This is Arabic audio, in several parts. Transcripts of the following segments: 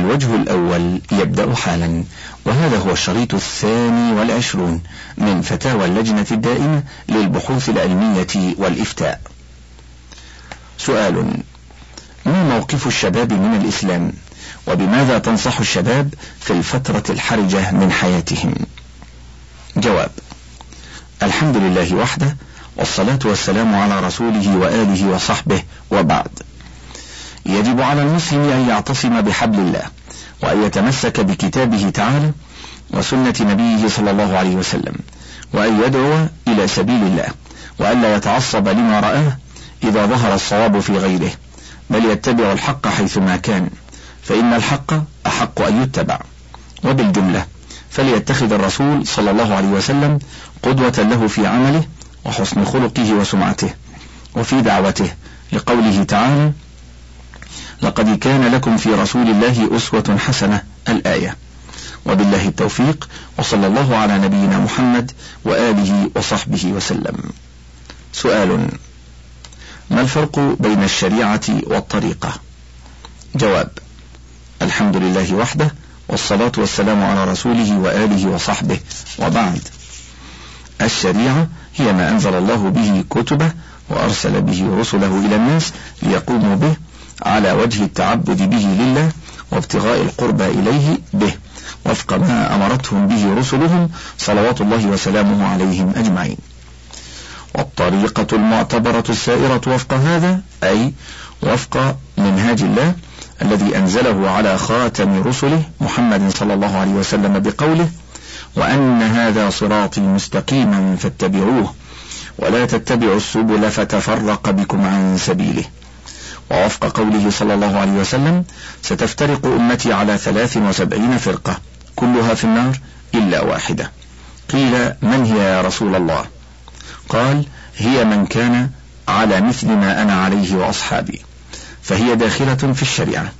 الوجه الأول يبدأ حالا وهذا هو الشريط الثاني والعشرون من فتاوى اللجنة الدائمة للبحوث العلمية والإفتاء. سؤال ما موقف الشباب من الإسلام؟ وبماذا تنصح الشباب في الفترة الحرجة من حياتهم؟ جواب الحمد لله وحده والصلاة والسلام على رسوله وآله وصحبه وبعد. يجب على المسلم أن يعتصم بحبل الله وأن يتمسك بكتابه تعالى وسنة نبيه صلى الله عليه وسلم وأن يدعو إلى سبيل الله وألا يتعصب لما رآه إذا ظهر الصواب في غيره بل يتبع الحق حيثما كان فإن الحق أحق أن يتبع وبالجملة فليتخذ الرسول صلى الله عليه وسلم قدوة له في عمله وحسن خلقه وسمعته وفي دعوته لقوله تعالى لقد كان لكم في رسول الله أسوة حسنة الآية. وبالله التوفيق وصلى الله على نبينا محمد وآله وصحبه وسلم. سؤال ما الفرق بين الشريعة والطريقة؟ جواب الحمد لله وحده والصلاة والسلام على رسوله وآله وصحبه. وبعد الشريعة هي ما أنزل الله به كتبه وأرسل به رسله إلى الناس ليقوموا به على وجه التعبد به لله وابتغاء القربى إليه به وفق ما أمرتهم به رسلهم صلوات الله وسلامه عليهم أجمعين. والطريقة المعتبرة السائرة وفق هذا أي وفق منهاج الله الذي أنزله على خاتم رسله محمد صلى الله عليه وسلم بقوله وأن هذا صراطي مستقيما فاتبعوه ولا تتبعوا السبل فتفرق بكم عن سبيله ووفق قوله صلى الله عليه وسلم ستفترق أمتي على ثلاث وسبعين فرقة كلها في النار إلا واحدة. قيل من هي يا رسول الله؟ قال هي من كان على مثل ما أنا عليه وأصحابي فهي داخلة في الشريعة.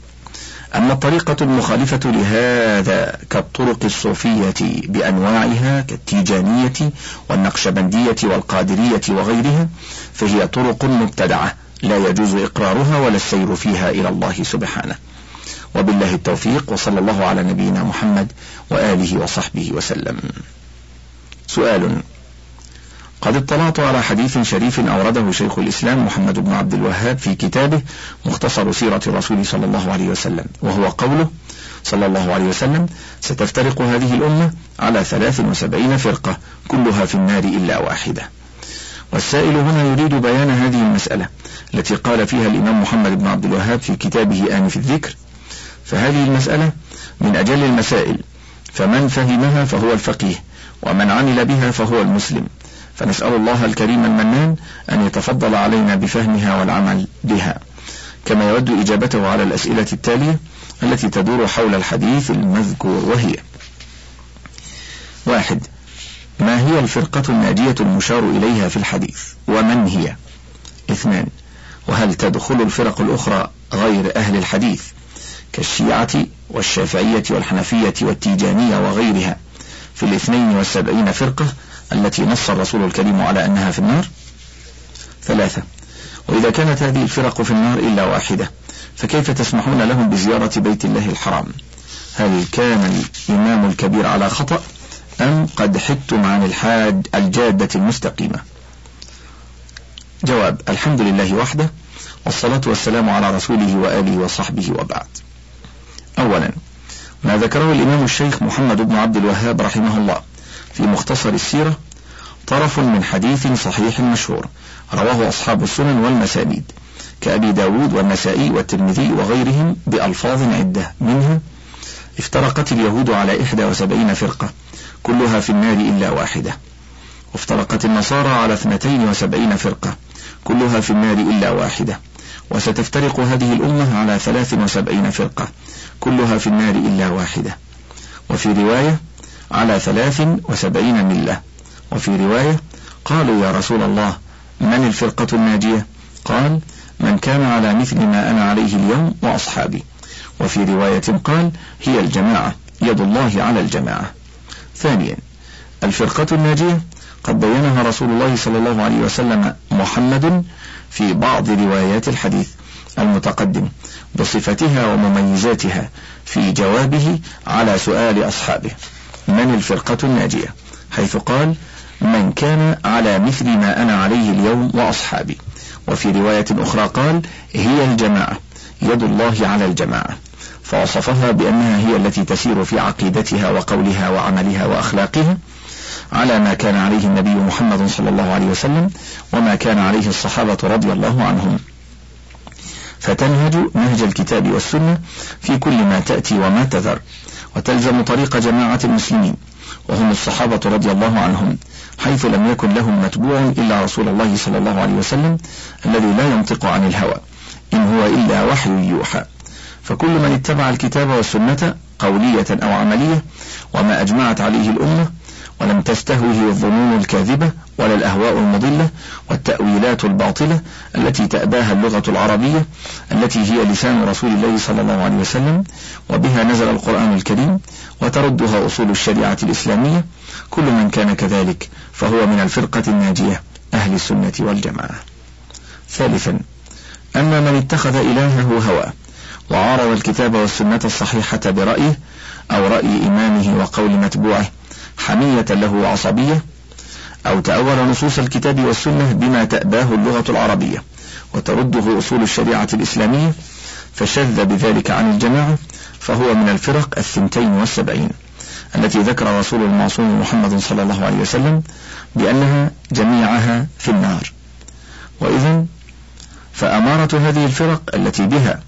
أما الطريقة المخالفة لهذا كالطرق الصوفية بأنواعها كالتيجانية والنقشبندية والقادرية وغيرها فهي طرق مبتدعة لا يجوز إقرارها ولا السير فيها إلى الله سبحانه. وبالله التوفيق وصلى الله على نبينا محمد وآله وصحبه وسلم. سؤال قد اطلعت على حديث شريف أورده شيخ الإسلام محمد بن عبد الوهاب في كتابه مختصر سيرة الرسول صلى الله عليه وسلم وهو قوله صلى الله عليه وسلم ستفترق هذه الأمة على ثلاث وسبعين فرقة كلها في النار إلا واحدة. والسائل هنا يريد بيان هذه المسألة التي قال فيها الإمام محمد بن عبد الوهاب في كتابه آنف الذكر. فهذه المسألة من أجل المسائل فمن فهمها فهو الفقيه ومن عمل بها فهو المسلم. فنسأل الله الكريم المنان أن يتفضل علينا بفهمها والعمل بها. كما يود إجابته على الأسئلة التالية التي تدور حول الحديث المذكور وهي واحد ما هي الفرقة الناجية المشار إليها في الحديث؟ ومن هي؟ اثنان. وهل تدخل الفرق الأخرى غير أهل الحديث؟ كالشيعة والشافعية والحنفية والتيجانية وغيرها. في الاثنين والسبعين فرقة التي نص الرسول الكريم على أنها في النار؟ ثلاثة. وإذا كانت هذه الفرق في النار إلا واحدة فكيف تسمحون لهم بزيارة بيت الله الحرام؟ هل كان الإمام الكبير على خطأ؟ أم قد حدتم عن الحاج الجادة المستقيمة؟ جواب الحمد لله وحده والصلاة والسلام على رسوله وآله وصحبه وبعد. أولا ما ذكره الإمام الشيخ محمد بن عبد الوهاب رحمه الله في مختصر السيرة طرف من حديث صحيح مشهور رواه أصحاب السنن والمسانيد كأبي داود والنسائي والترمذي وغيرهم بألفاظ عدة منها افترقت اليهود على إحدى وسبعين فرقة كلها في النار إلا واحدة. وافترقت النصارى على اثنتين وسبعين فرقة. كلها في النار إلا واحدة. وستفترق هذه الأمة على ثلاث وسبعين فرقة. كلها في النار إلا واحدة. وفي رواية على ثلاث وسبعين ملة. وفي رواية قالوا يا رسول الله من الفرقة الناجية؟ قال من كان على مثل ما أنا عليه اليوم وأصحابي. وفي رواية قال هي الجماعة. يد الله على الجماعة. ثانيا الفرقة الناجية قد بينها رسول الله صلى الله عليه وسلم محمد في بعض روايات الحديث المتقدم بصفتها ومميزاتها في جوابه على سؤال أصحابه من الفرقة الناجية؟ حيث قال من كان على مثل ما أنا عليه اليوم وأصحابي. وفي رواية أخرى قال هي الجماعة يد الله على الجماعة. فوصفها بأنها هي التي تسير في عقيدتها وقولها وعملها وأخلاقها على ما كان عليه النبي محمد صلى الله عليه وسلم وما كان عليه الصحابة رضي الله عنهم. فتنهج نهج الكتاب والسنة في كل ما تأتي وما تذر وتلزم طريق جماعة المسلمين وهم الصحابة رضي الله عنهم حيث لم يكن لهم متبوع إلا رسول الله صلى الله عليه وسلم الذي لا ينطق عن الهوى إن هو إلا وحي يوحى. فكل من اتبع الكتاب والسنة قولية أو عملية وما أجمعت عليه الأمة ولم تستهوه الظنون الكاذبة ولا الأهواء المضلة والتأويلات الباطلة التي تأباها اللغة العربية التي هي لسان رسول الله صلى الله عليه وسلم وبها نزل القرآن الكريم وتردها أصول الشريعة الإسلامية كل من كان كذلك فهو من الفرقة الناجية أهل السنة والجماعة. ثالثا أما من اتخذ إلهه هواه وعارض الكتاب والسنة الصحيحة برأيه أو رأي إمامه وقول متبوعه حمية له وعصبية أو تأول نصوص الكتاب والسنة بما تأباه اللغة العربية وترده أصول الشريعة الإسلامية فشذ بذلك عن الجماعة فهو من الفرق الثنتين والسبعين التي ذكر رسول المعصوم محمد صلى الله عليه وسلم بأنها جميعها في النار. وإذا فأمارة هذه الفرق التي بها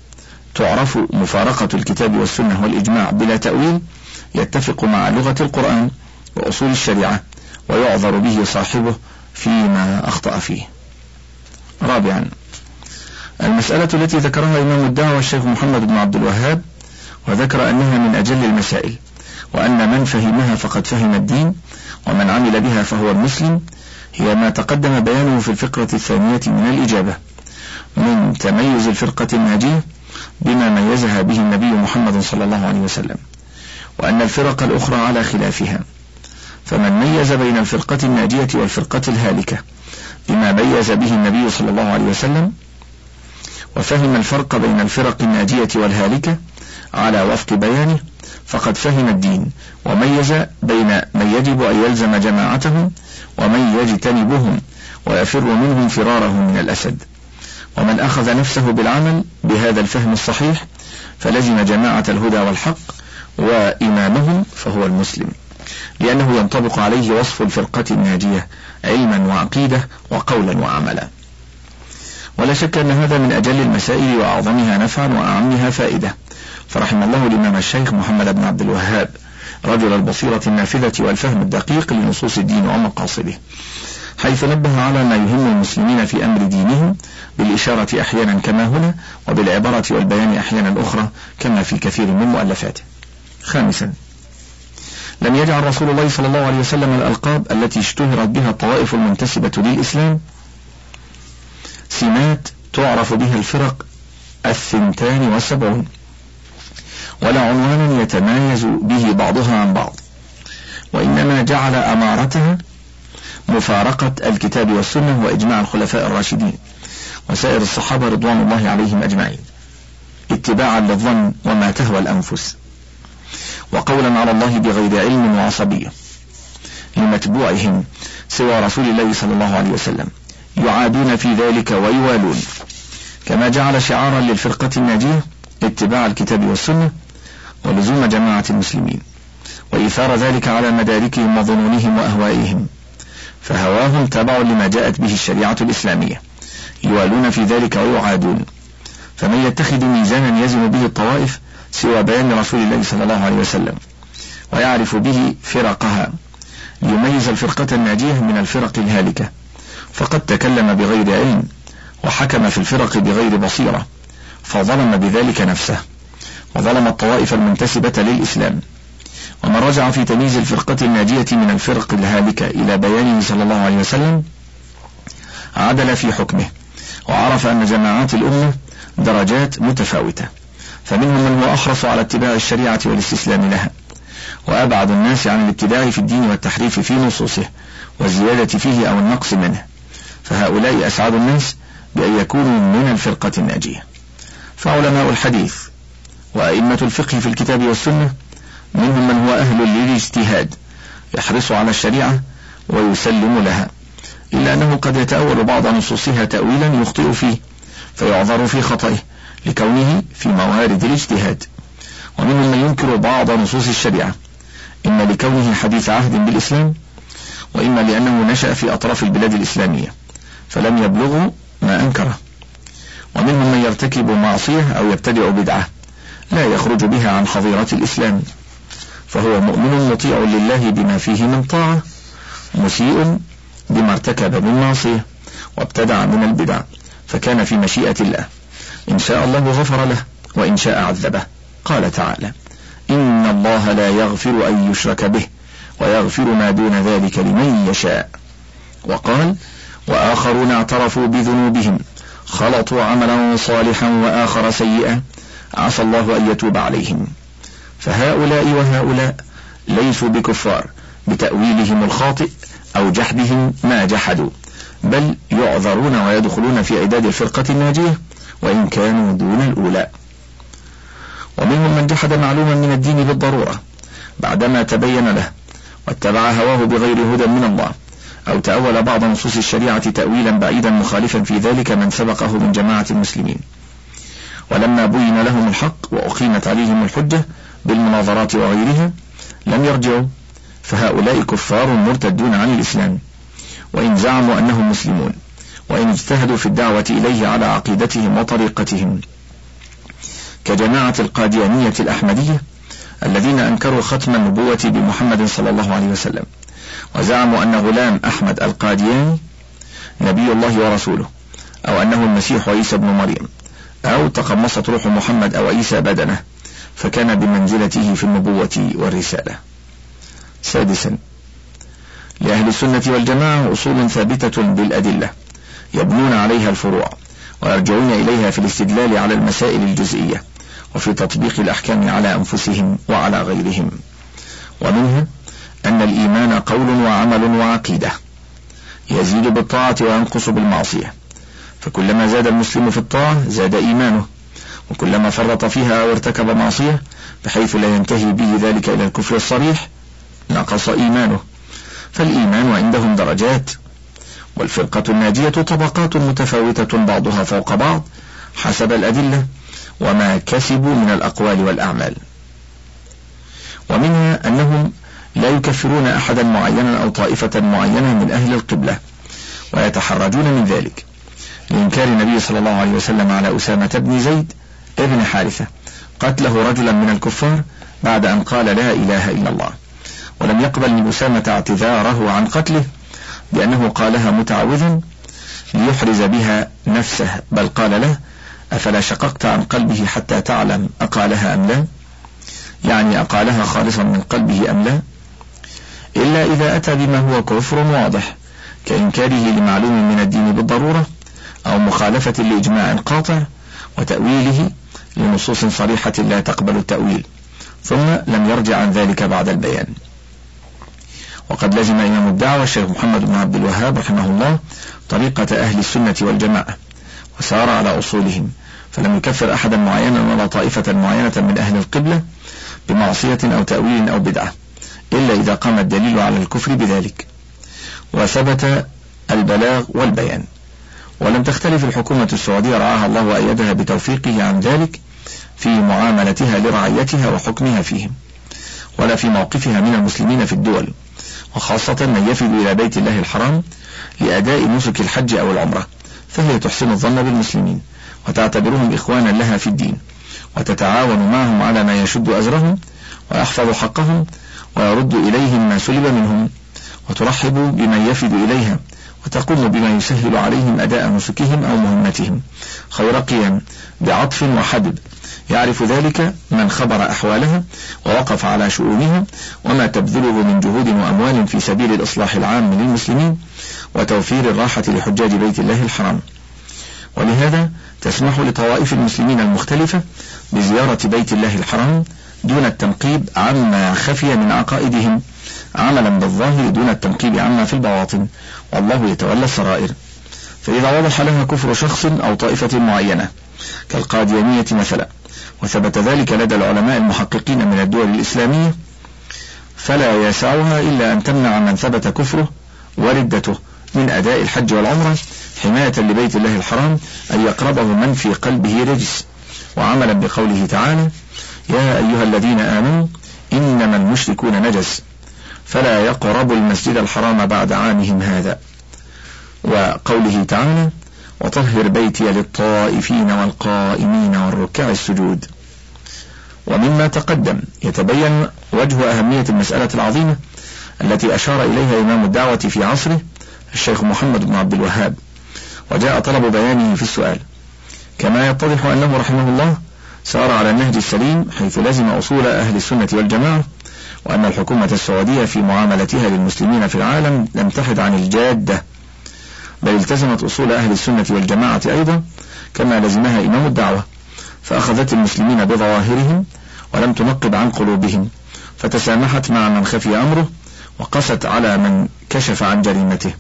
تعرف مفارقة الكتاب والسنة والإجماع بلا تأويل يتفق مع لغة القرآن وأصول الشريعة ويعذر به صاحبه فيما أخطأ فيه. رابعا المسألة التي ذكرها إمام الدعوة الشيخ محمد بن عبد الوهاب وذكر أنها من أجل المسائل وأن من فهمها فقد فهم الدين ومن عمل بها فهو المسلم هي ما تقدم بيانه في الفقرة الثانية من الإجابة من تميز الفرقة الناجية بما ميزها به النبي محمد صلى الله عليه وسلم وأن الفرق الأخرى على خلافها. فمن ميز بين الفرقة الناجية والفرقة الهالكة بما ميز به النبي صلى الله عليه وسلم وفهم الفرق بين الفرق الناجية والهالكة على وفق بيانه فقد فهم الدين وميز بين من يجب أن يلزم جماعتهم ومن يجتنبهم ويفر منهم فراره من الأسد. ومن أخذ نفسه بالعمل بهذا الفهم الصحيح فلزم جماعة الهدى والحق وإمامهم فهو المسلم لأنه ينطبق عليه وصف الفرقة الناجية علما وعقيدة وقولا وعملا. ولا شك أن هذا من أجل المسائل وأعظمها نفعا وأعمها فائدة. فرحم الله الإمام الشيخ محمد بن عبد الوهاب رجل البصيرة النافذة والفهم الدقيق لنصوص الدين ومقاصده. حيث نبه على ما يهم المسلمين في أمر دينهم بالإشارة أحيانا كما هنا وبالعبارة والبيان أحيانا أخرى كما في كثير من مؤلفاته. خامسا لم يجعل رسول الله صلى الله عليه وسلم الألقاب التي اشتهرت بها الطوائف المنتسبة للإسلام سمات تعرف بها الفرق الثنتان والسبعون ولا عنوانا يتمايز به بعضها عن بعض وإنما جعل أمارتها مفارقة الكتاب والسنة وإجماع الخلفاء الراشدين وسائر الصحابة رضوان الله عليهم أجمعين اتباعا للظن وما تهوى الأنفس وقولا على الله بغير علم وعصبية لمتبوعهم سوى رسول الله صلى الله عليه وسلم يعادون في ذلك ويوالون كما جعل شعارا للفرقة الناجية اتباع الكتاب والسنة ولزوم جماعة المسلمين وإيثار ذلك على مداركهم وظنونهم وأهوائهم. فهواهم تبع لما جاءت به الشريعة الإسلامية. يوالون في ذلك ويعادون. فمن يتخذ ميزانا يزن به الطوائف سوى بيان رسول الله صلى الله عليه وسلم ويعرف به فرقها. ليميز الفرقة الناجية من الفرق الهالكة. فقد تكلم بغير علم وحكم في الفرق بغير بصيرة. فظلم بذلك نفسه. وظلم الطوائف المنتسبة للإسلام. ومن رجع في تمييز الفرقة الناجية من الفرق الهالكة إلى بيانه صلى الله عليه وسلم عدل في حكمه وعرف أن جماعات الأمة درجات متفاوتة فمنهم من هو أحرص على اتباع الشريعة والاستسلام لها وأبعد الناس عن الابتداع في الدين والتحريف في نصوصه والزيادة فيه أو النقص منه فهؤلاء أسعد الناس بأن يكونوا من الفرقة الناجية. فعلماء الحديث وأئمة الفقه في الكتاب والسنة منهم من هو أهل للاجتهاد يحرص على الشريعة ويسلم لها إلا أنه قد يتأول بعض نصوصها تأويلا يخطئ فيه فيعذر في خطئه لكونه في موارد الاجتهاد. ومنهم من ينكر بعض نصوص الشريعة إما لكونه حديث عهد بالإسلام وإما لأنه نشأ في أطراف البلاد الإسلامية فلم يبلغوا ما أنكره. ومنهم من يرتكب معصية أو يبتدع بدعة لا يخرج بها عن حظيرة الإسلام. فهو مؤمن مطيع لله بما فيه من طاعة مسيء بما ارتكب من معصية وابتدع من البدع فكان في مشيئة الله. إن شاء الله غفر له وإن شاء عذبه. قال تعالى إن الله لا يغفر أن يشرك به ويغفر ما دون ذلك لمن يشاء. وقال وآخرون اعترفوا بذنوبهم خلطوا عملا صالحا وآخر سيئا عسى الله أن يتوب عليهم. فهؤلاء وهؤلاء ليسوا بكفار بتأويلهم الخاطئ أو جحدهم ما جحدوا بل يعذرون ويدخلون في عداد الفرقة الناجية وإن كانوا دون الأولى. ومنهم من جحد معلوما من الدين بالضرورة بعدما تبين له واتبع هواه بغير هدى من الله أو تأول بعض نصوص الشريعة تأويلا بعيدا مخالفا في ذلك من سبقه من جماعة المسلمين. ولما بين لهم الحق وأقيمت عليهم الحجة بالمناظرات وغيرها لم يرجعوا فهؤلاء كفار مرتدون عن الإسلام. وإن زعموا أنهم مسلمون وإن اجتهدوا في الدعوة إليه على عقيدتهم وطريقتهم. كجماعة القاديانية الأحمدية الذين أنكروا ختم النبوة بمحمد صلى الله عليه وسلم وزعموا أن غلام أحمد القادياني نبي الله ورسوله أو أنه المسيح عيسى بن مريم أو تقمصت روح محمد أو عيسى بدنه. فكان بمنزلته في النبوة والرسالة. سادسا لأهل السنة والجماعة أصول ثابتة بالأدلة يبنون عليها الفروع ويرجعون إليها في الاستدلال على المسائل الجزئية وفي تطبيق الأحكام على أنفسهم وعلى غيرهم. ومنها أن الإيمان قول وعمل وعقيدة يزيد بالطاعة وينقص بالمعصية. فكلما زاد المسلم في الطاعة زاد إيمانه وكلما فرط فيها أو ارتكب معصية بحيث لا ينتهي به ذلك إلى الكفر الصريح نقص إيمانه. فالإيمان عندهم درجات. والفرقة الناجية طبقات متفاوتة بعضها فوق بعض حسب الأدلة وما كسبوا من الأقوال والأعمال. ومنها أنهم لا يكفرون أحدا معينا أو طائفة معينة من أهل القبلة ويتحرجون من ذلك. لإنكار النبي صلى الله عليه وسلم على أسامة بن زيد ابن حارثة قتله رجلا من الكفار بعد أن قال لا إله إلا الله. ولم يقبل من أسامة اعتذاره عن قتله بأنه قالها متعوذا ليحرز بها نفسه بل قال له أفلا شققت عن قلبه حتى تعلم أقالها أم لا؟ يعني أقالها خالصا من قلبه أم لا؟ إلا إذا أتى بما هو كفر واضح كإنكاره لمعلوم من الدين بالضرورة أو مخالفة لإجماع قاطع وتأويله لنصوص صريحة لا تقبل التأويل ثم لم يرجع عن ذلك بعد البيان. وقد لزم إمام الدعوة الشيخ محمد بن عبد الوهاب رحمه الله طريقة أهل السنة والجماعة وسار على أصولهم فلم يكفر أحدا معينا ولا طائفة معينة من أهل القبلة بمعصية أو تأويل أو بدعة إلا إذا قام الدليل على الكفر بذلك وثبت البلاغ والبيان. ولم تختلف الحكومة السعودية رعاها الله وأيدها بتوفيقه عن ذلك في معاملتها لرعيتها وحكمها فيهم ولا في موقفها من المسلمين في الدول وخاصة من يفد إلى بيت الله الحرام لأداء نسك الحج أو العمرة فهي تحسن الظن بالمسلمين وتعتبرهم إخوانا لها في الدين وتتعاون معهم على ما يشد أزرهم ويحفظ حقهم ويرد إليهم ما سلب منهم وترحب بمن يفد إليها وتقوم بما يسهل عليهم أداء نسكهم أو مهمتهم. خير قيام بعطف وحدب يعرف ذلك من خبر أحوالها ووقف على شؤونها وما تبذله من جهود وأموال في سبيل الإصلاح العام للمسلمين وتوفير الراحة لحجاج بيت الله الحرام. ولهذا تسمح لطوائف المسلمين المختلفة بزيارة بيت الله الحرام دون التنقيب عما خفي من عقائدهم عملا بالظاهر دون التنقيب عما في البواطن والله يتولى السرائر. فإذا وضح لها كفر شخص أو طائفة معينة كالقاديانية مثلا وثبت ذلك لدى العلماء المحققين من الدول الإسلامية فلا يسعها إلا أن تمنع من ثبت كفره وردته من أداء الحج والعمرة حماية لبيت الله الحرام أن يقربه من في قلبه رجس. وعملا بقوله تعالى يا أيها الذين آمنوا إنما المشركون نجس فلا يقربوا المسجد الحرام بعد عامهم هذا. وقوله تعالى وطهر بيتي للطائفين والقائمين والركع السجود ومما تقدم يتبين وجه أهمية المسألة العظيمة التي أشار إليها إمام الدعوة في عصره الشيخ محمد بن عبد الوهاب وجاء طلب بيانه في السؤال. كما يتضح أنه رحمه الله سار على النهج السليم حيث لزم أصول أهل السنة والجماعة وأن الحكومة السعودية في معاملتها للمسلمين في العالم لم تحد عن الجادة بل التزمت أصول أهل السنة والجماعة أيضا كما لزمها إمام الدعوة فأخذت المسلمين بظواهرهم ولم تنقب عن قلوبهم فتسامحت مع من خفي أمره وقست على من كشف عن جريمته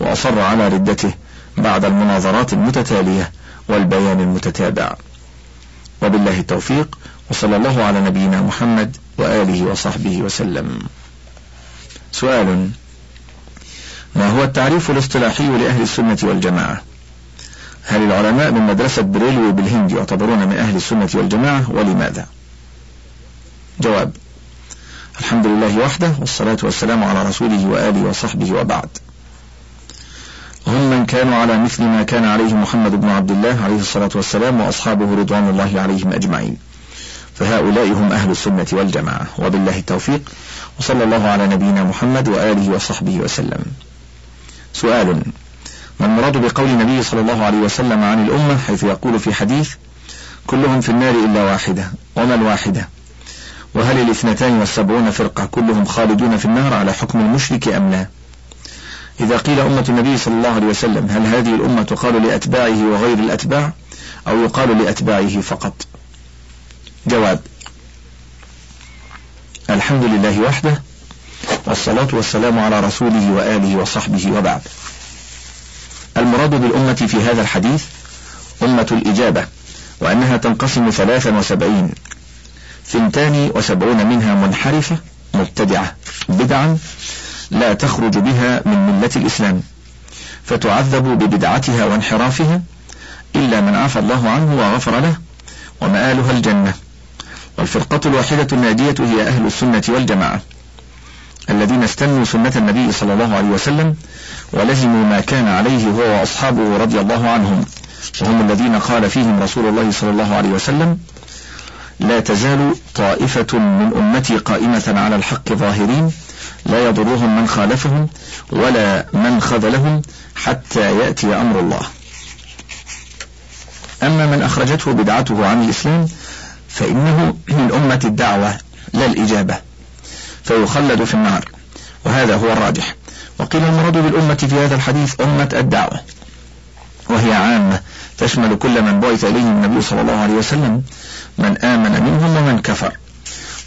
وأصر على ردته بعد المناظرات المتتالية والبيان المتتابع. وبالله التوفيق وصلى الله على نبينا محمد وآله وصحبه وسلم. سؤال ما هو التعريف الاصطلاحي لأهل السنة والجماعة؟ هل العلماء من مدرسة بريلوي بالهند يعتبرون من أهل السنة والجماعة ولماذا؟ جواب الحمد لله وحده والصلاة والسلام على رسوله وآله وصحبه وبعد. هم من كانوا على مثل ما كان عليه محمد بن عبد الله عليه الصلاة والسلام وأصحابه رضوان الله عليهم أجمعين. فهؤلاء هم أهل السنة والجماعة. وبالله التوفيق. وصلى الله على نبينا محمد وآله وصحبه وسلم. سؤال ما المراد بقول النبي صلى الله عليه وسلم عن الأمة حيث يقول في حديث كلهم في النار إلا واحدة وما الواحدة؟ وهل الاثنتان والسبعون فرقة كلهم خالدون في النار على حكم المشرك أم لا؟ إذا قيل أمة النبي صلى الله عليه وسلم هل هذه الأمة تقال لأتباعه وغير الأتباع أو يقال لأتباعه فقط؟ جواب الحمد لله وحده والصلاة والسلام على رسوله وآله وصحبه وبعد. المراد بالأمة في هذا الحديث أمة الإجابة وأنها تنقسم ثلاثا وسبعين. ثنتان وسبعون منها منحرفة مبتدعة بدعا. لا تخرج بها من ملة الإسلام. فتعذب ببدعتها وانحرافها إلا من عفى الله عنه وغفر له ومآلها الجنة. والفرقة الواحدة الناجية هي أهل السنة والجماعة الذين استنوا سنة النبي صلى الله عليه وسلم ولزموا ما كان عليه هو وأصحابه رضي الله عنهم. وهم الذين قال فيهم رسول الله صلى الله عليه وسلم لا تزال طائفة من أمتي قائمة على الحق ظاهرين لا يضرهم من خالفهم ولا من خذلهم حتى يأتي أمر الله. أما من أخرجته بدعته عن الإسلام فإنه من أمة الدعوة لا الإجابة. فيخلد في النار. وهذا هو الراجح. وقيل المراد بالأمة في هذا الحديث أمة الدعوة. وهي عامة تشمل كل من بعث إليه النبي صلى الله عليه وسلم من آمن منهم ومن كفر.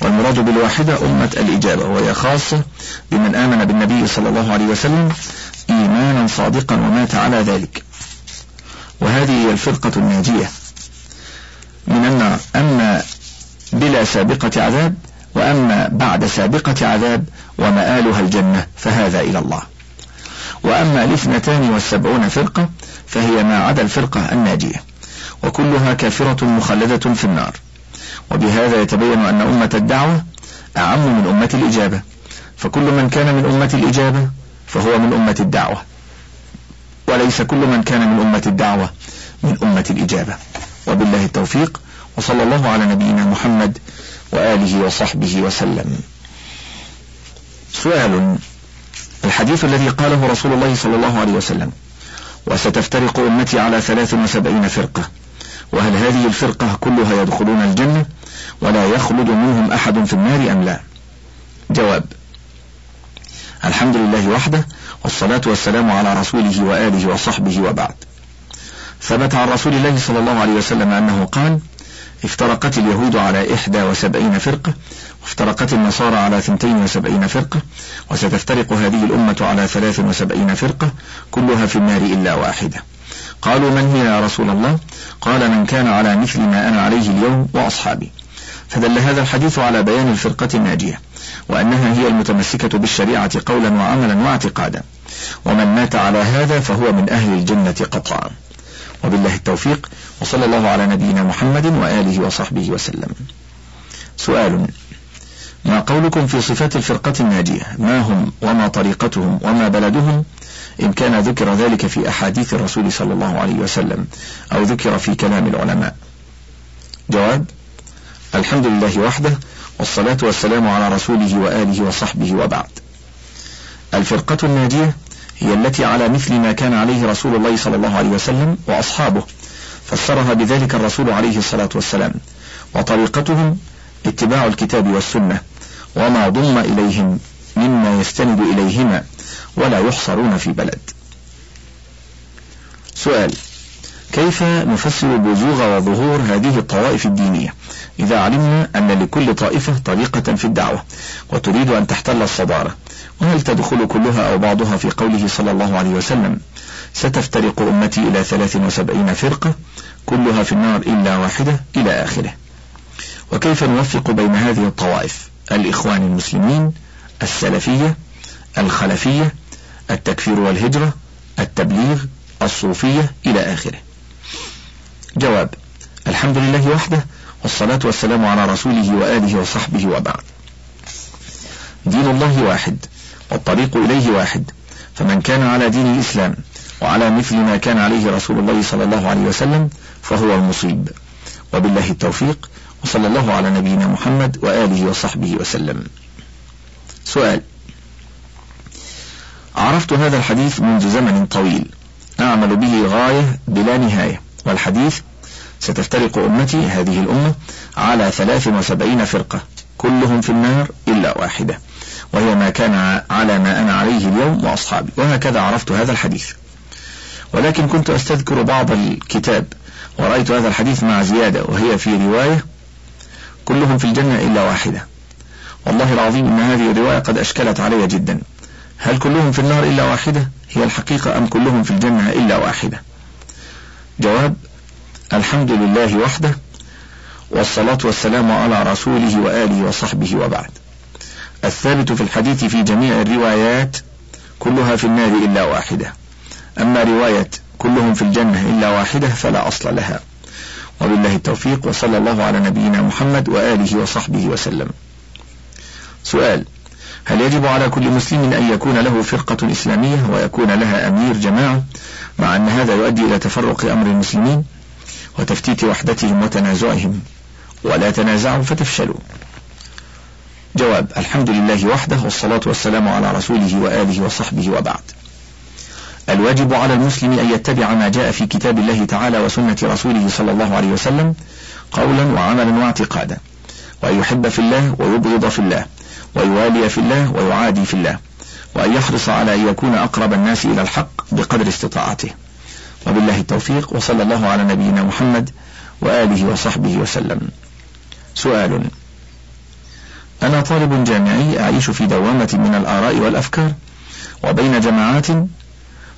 والمراد بالواحدة أمة الإجابة وهي خاصة بمن آمن بالنبي صلى الله عليه وسلم إيمانا صادقا ومات على ذلك. وهذه هي الفرقة الناجية. من النار أما بلا سابقة عذاب وأما بعد سابقة عذاب ومآلها الجنة فهذا إلى الله. وأما الاثنتان والسبعون فرقة فهي ما عدا الفرقة الناجية. وكلها كافرة مخلدة في النار. وبهذا يتبين أن أمة الدعوة أعم من أمة الإجابة. فكل من كان من أمة الإجابة فهو من أمة الدعوة. وليس كل من كان من أمة الدعوة من أمة الإجابة. وبالله التوفيق وصلى الله على نبينا محمد وآله وصحبه وسلم. سؤال الحديث الذي قاله رسول الله صلى الله عليه وسلم وستفترق أمتي على ثلاث وسبعين فرقة وهل هذه الفرقة كلها يدخلون الجنة؟ ولا يخلد منهم أحد في النار أم لا؟ جواب الحمد لله وحده والصلاة والسلام على رسوله وآله وصحبه وبعد. ثبت عن رسول الله صلى الله عليه وسلم أنه قال افترقت اليهود على إحدى وسبعين فرقة وافترقت النصارى على ثنتين وسبعين فرقة وستفترق هذه الأمة على ثلاث وسبعين فرقة كلها في النار إلا واحدة. قالوا من هي يا رسول الله؟ قال من كان على مثل ما أنا عليه اليوم وأصحابي. فدل هذا الحديث على بيان الفرقة الناجية وأنها هي المتمسكة بالشريعة قولا وعملا واعتقادا. ومن مات على هذا فهو من أهل الجنة قطعا. وبالله التوفيق وصلى الله على نبينا محمد وآله وصحبه وسلم. سؤال ما قولكم في صفات الفرقة الناجية؟ ما هم؟ وما طريقتهم؟ وما بلدهم؟ إن كان ذكر ذلك في أحاديث الرسول صلى الله عليه وسلم أو ذكر في كلام العلماء. جواب الحمد لله وحده والصلاة والسلام على رسوله وآله وصحبه وبعد. الفرقة الناجية هي التي على مثل ما كان عليه رسول الله صلى الله عليه وسلم وأصحابه فسرها بذلك الرسول عليه الصلاة والسلام. وطريقتهم اتباع الكتاب والسنة وما ضم إليهم مما يستند إليهما ولا يحصرون في بلد. سؤال كيف نفسر بزوغ وظهور هذه الطوائف الدينية؟ إذا علمنا أن لكل طائفة طريقة في الدعوة وتريد أن تحتل الصدارة وهل تدخل كلها أو بعضها في قوله صلى الله عليه وسلم ستفترق أمتي إلى ثلاث وسبعين فرقة كلها في النار إلا واحدة إلى آخره. وكيف نوفق بين هذه الطوائف؟ الإخوان المسلمين السلفية الخلفية التكفير والهجرة التبليغ الصوفية إلى آخره. جواب الحمد لله وحده والصلاة والسلام على رسوله وآله وصحبه وبعد. دين الله واحد والطريق إليه واحد فمن كان على دين الإسلام وعلى مثل ما كان عليه رسول الله صلى الله عليه وسلم فهو المصيب. وبالله التوفيق وصلى الله على نبينا محمد وآله وصحبه وسلم. سؤال عرفت هذا الحديث منذ زمن طويل أعمل به غاية بلا نهاية. والحديث ستفترق أمتي هذه الأمة على ثلاث وسبعين فرقة كلهم في النار إلا واحدة وهي ما كان على ما أنا عليه اليوم وأصحابي وهكذا عرفت هذا الحديث. ولكن كنت أستذكر بعض الكتاب ورأيت هذا الحديث مع زيادة وهي في رواية كلهم في الجنة إلا واحدة. والله العظيم إن هذه الرواية قد أشكلت علي جدا. هل كلهم في النار إلا واحدة؟ هي الحقيقة أم كلهم في الجنة إلا واحدة؟ جواب الحمد لله وحده والصلاة والسلام على رسوله وآله وصحبه وبعد. الثابت في الحديث في جميع الروايات كلها في النار إلا واحدة. أما رواية كلهم في الجنة إلا واحدة فلا أصل لها. وبالله التوفيق وصلى الله على نبينا محمد وآله وصحبه وسلم. سؤال هل يجب على كل مسلم أن يكون له فرقة إسلامية ويكون لها أمير جماعة مع أن هذا يؤدي إلى تفرق أمر المسلمين وتفتيت وحدتهم وتنازعهم؟ ولا تنازعوا فتفشلوا. جواب الحمد لله وحده والصلاة والسلام على رسوله وآله وصحبه وبعد. الواجب على المسلم أن يتبع ما جاء في كتاب الله تعالى وسنة رسوله صلى الله عليه وسلم قولا وعملا واعتقادا وأن يحب في الله ويبغض في الله. ويوالي في الله ويعادي في الله وأن يحرص على أن يكون أقرب الناس إلى الحق بقدر استطاعته. وبالله التوفيق وصلى الله على نبينا محمد وآله وصحبه وسلم. سؤال أنا طالب جامعي أعيش في دوامة من الآراء والأفكار وبين جماعات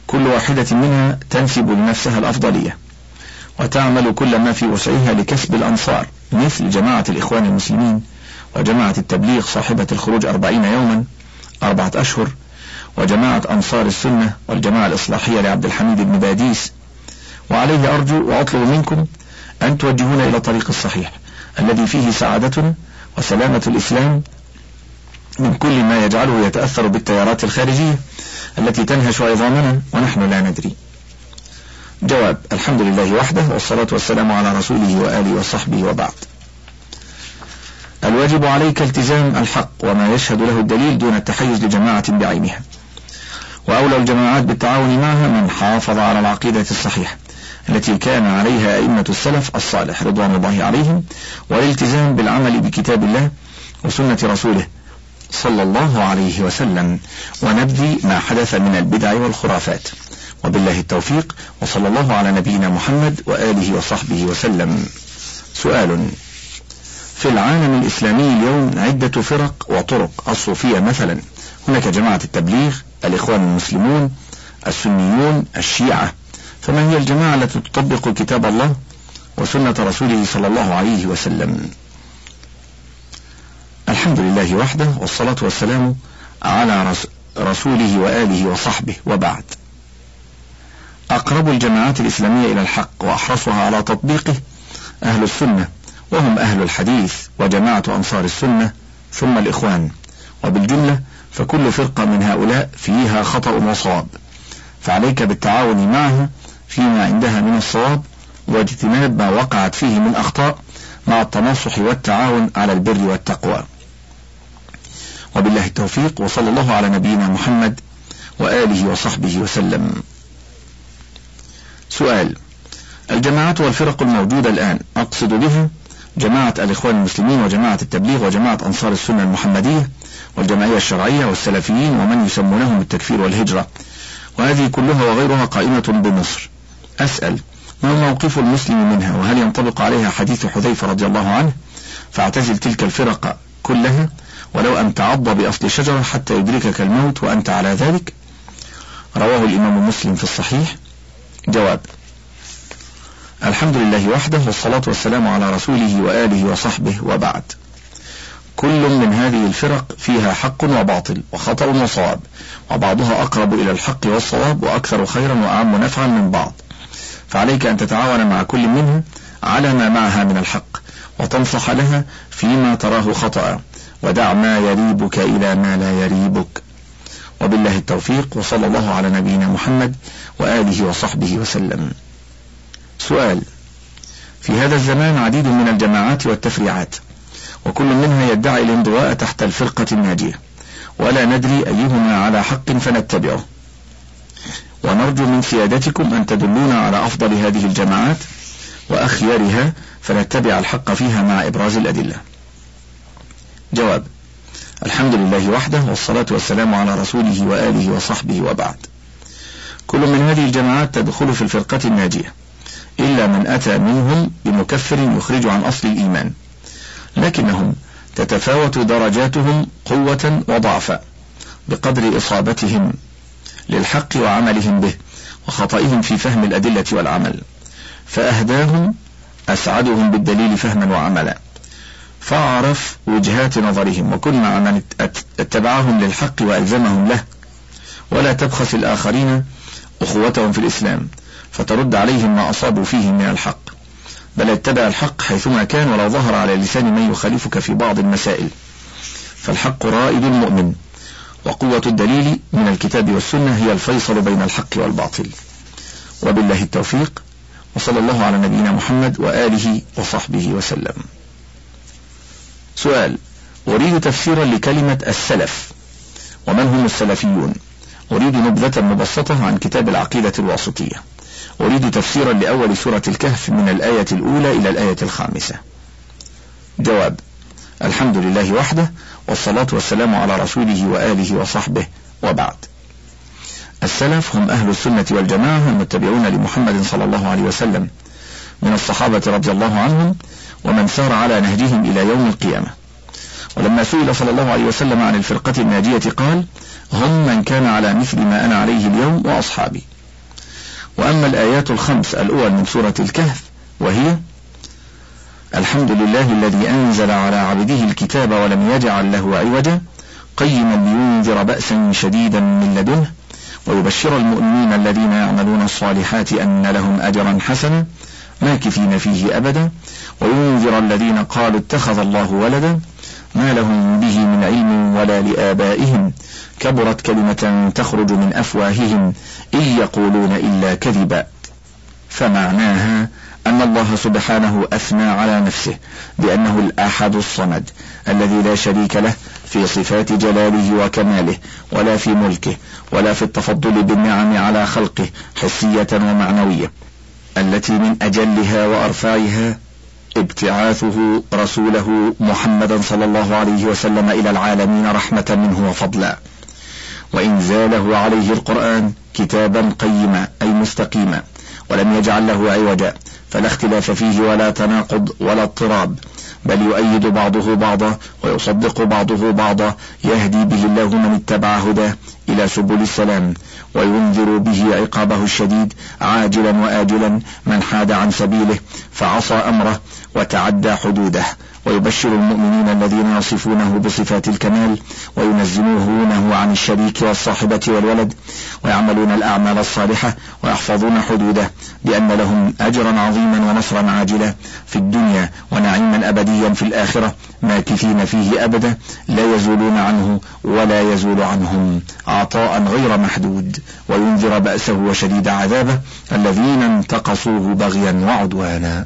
كل واحدة منها تنسب لنفسها الأفضلية وتعمل كل ما في وسعها لكسب الأنصار مثل جماعة الإخوان المسلمين. وجماعة التبليغ صاحبة الخروج أربعين يوما أربعة أشهر وجماعة أنصار السنة والجماعة الإصلاحية لعبد الحميد بن باديس. وعليه أرجو وأطلب منكم أن توجهونا إلى الطريق الصحيح الذي فيه سعادتنا وسلامة الإسلام من كل ما يجعله يتأثر بالتيارات الخارجية التي تنهش عظامنا ونحن لا ندري. جواب الحمد لله وحده والصلاة والسلام على رسوله وآله وصحبه وبعد. الواجب عليك التزام الحق وما يشهد له الدليل دون التحيز لجماعة بعينها. وأولى الجماعات بالتعاون معها من حافظ على العقيدة الصحيحة التي كان عليها أئمة السلف الصالح رضوان الله عليهم والالتزام بالعمل بكتاب الله وسنة رسوله صلى الله عليه وسلم ونبذي ما حدث من البدع والخرافات. وبالله التوفيق وصلى الله على نبينا محمد وآله وصحبه وسلم. سؤال. في العالم الإسلامي اليوم عدة فرق وطرق. الصوفية مثلا. هناك جماعة التبليغ الإخوان المسلمون السنيون الشيعة. فما هي الجماعة التي تطبق كتاب الله وسنة رسوله صلى الله عليه وسلم؟ الحمد لله وحده والصلاة والسلام على رسوله وآله وصحبه وبعد. أقرب الجماعات الإسلامية إلى الحق وأحرصها على تطبيقه أهل السنة. وهم أهل الحديث وجماعة أنصار السنة ثم الإخوان. وبالجملة فكل فرقة من هؤلاء فيها خطأ وصواب. فعليك بالتعاون معها فيما عندها من الصواب واجتناب ما وقعت فيه من أخطاء مع التناصح والتعاون على البر والتقوى. وبالله التوفيق وصلى الله على نبينا محمد وآله وصحبه وسلم. سؤال الجماعات والفرق الموجودة الآن أقصد بها جماعة الإخوان المسلمين وجماعة التبليغ وجماعة أنصار السنة المحمدية والجمعية الشرعية والسلفيين ومن يسمونهم التكفير والهجرة. وهذه كلها وغيرها قائمة بمصر. أسأل ما موقف المسلم منها؟ وهل ينطبق عليها حديث حذيفة رضي الله عنه؟ فاعتزل تلك الفرق كلها ولو أن تعض بأصل شجرة حتى يدركك الموت وأنت على ذلك. رواه الإمام مسلم في الصحيح. جواب الحمد لله وحده والصلاة والسلام على رسوله وآله وصحبه وبعد. كل من هذه الفرق فيها حق وباطل وخطأ وصواب وبعضها أقرب إلى الحق والصواب وأكثر خيرا وأعم نفعا من بعض. فعليك أن تتعاون مع كل منها على ما معها من الحق وتنصح لها فيما تراه خطأ ودع ما يريبك إلى ما لا يريبك. وبالله التوفيق وصلى الله على نبينا محمد وآله وصحبه وسلم. سؤال. في هذا الزمان عديد من الجماعات والتفريعات وكل منها يدعي الانضواء تحت الفرقة الناجية ولا ندري أيهما على حق فنتبعه. ونرجو من سيادتكم أن تدلونا على أفضل هذه الجماعات وأخيرها فنتبع الحق فيها مع إبراز الأدلة. جواب الحمد لله وحده والصلاة والسلام على رسوله وآله وصحبه وبعد. كل من هذه الجماعات تدخل في الفرقة الناجية. إلا من أتى منهم بمكفر يخرج عن أصل الإيمان. لكنهم تتفاوت درجاتهم قوة وضعفا بقدر إصابتهم للحق وعملهم به وخطئهم في فهم الأدلة والعمل. فأهداهم أسعدهم بالدليل فهما وعملا. فاعرف وجهات نظرهم وكن مع من اتبعهم للحق وألزمهم له. ولا تبخس الآخرين أخوتهم في الإسلام. فترد عليهم ما أصابوا فيه من الحق. بل اتبع الحق حيثما كان ولو ظهر على لسان من يخالفك في بعض المسائل. فالحق رائد المؤمن وقوة الدليل من الكتاب والسنة هي الفيصل بين الحق والباطل. وبالله التوفيق وصلى الله على نبينا محمد وآله وصحبه وسلم. سؤال أريد تفسيرا لكلمة السلف. ومن هم السلفيون؟ أريد نبذة مبسطة عن كتاب العقيدة الواسطية. أريد تفسيرا لأول سورة الكهف من الآية الأولى إلى الآية الخامسة. جواب الحمد لله وحده والصلاة والسلام على رسوله وآله وصحبه وبعد. السلف هم أهل السنة والجماعة المتبعون لمحمد صلى الله عليه وسلم. من الصحابة رضي الله عنهم ومن سار على نهجهم إلى يوم القيامة. ولما سئل صلى الله عليه وسلم عن الفرقة الناجية قال هم من كان على مثل ما أنا عليه اليوم وأصحابي. وأما الآيات الخمس الأول من سورة الكهف وهي الحمد لله الذي أنزل على عبده الكتاب ولم يجعل له عوجا قيما لينذر بأسا شديدا من لدنه ويبشر المؤمنين الذين يعملون الصالحات أن لهم أجرا حسنا ماكثين فيه أبدا وينذر الذين قالوا اتخذ الله ولدا ما لهم به من علم ولا لآبائهم. كبرت كلمة تخرج من أفواههم. إن يقولون إلا كذبا. فمعناها أن الله سبحانه أثنى على نفسه بأنه الأحد الصمد الذي لا شريك له في صفات جلاله وكماله ولا في ملكه ولا في التفضل بالنعم على خلقه حسية ومعنوية. التي من أجلها وأرفعها ابتعاثه رسوله محمدا صلى الله عليه وسلم إلى العالمين رحمة منه وفضلا. وإنزاله عليه القرآن كتابا قيما أي مستقيما ولم يجعل له عوجا فلا اختلاف فيه ولا تناقض ولا اضطراب بل يؤيد بعضه بعضا ويصدق بعضه بعضا يهدي به الله من اتبع هداه إلى سبل السلام وينذر به عقابه الشديد عاجلا وآجلا من حاد عن سبيله فعصى أمره وتعدى حدوده. ويبشر المؤمنين الذين يصفونه بصفات الكمال وينزهونه عن الشريك والصاحبة والولد ويعملون الأعمال الصالحة ويحفظون حدوده بأن لهم أجرا عظيما ونصرا عاجلا في الدنيا ونعيما أبديا في الآخرة ماكثين فيه أبدا لا يزولون عنه ولا يزول عنهم عطاء غير محدود. وينذر بأسه وشديد عذابه الذين انتقصوه بغيا وعدوانا.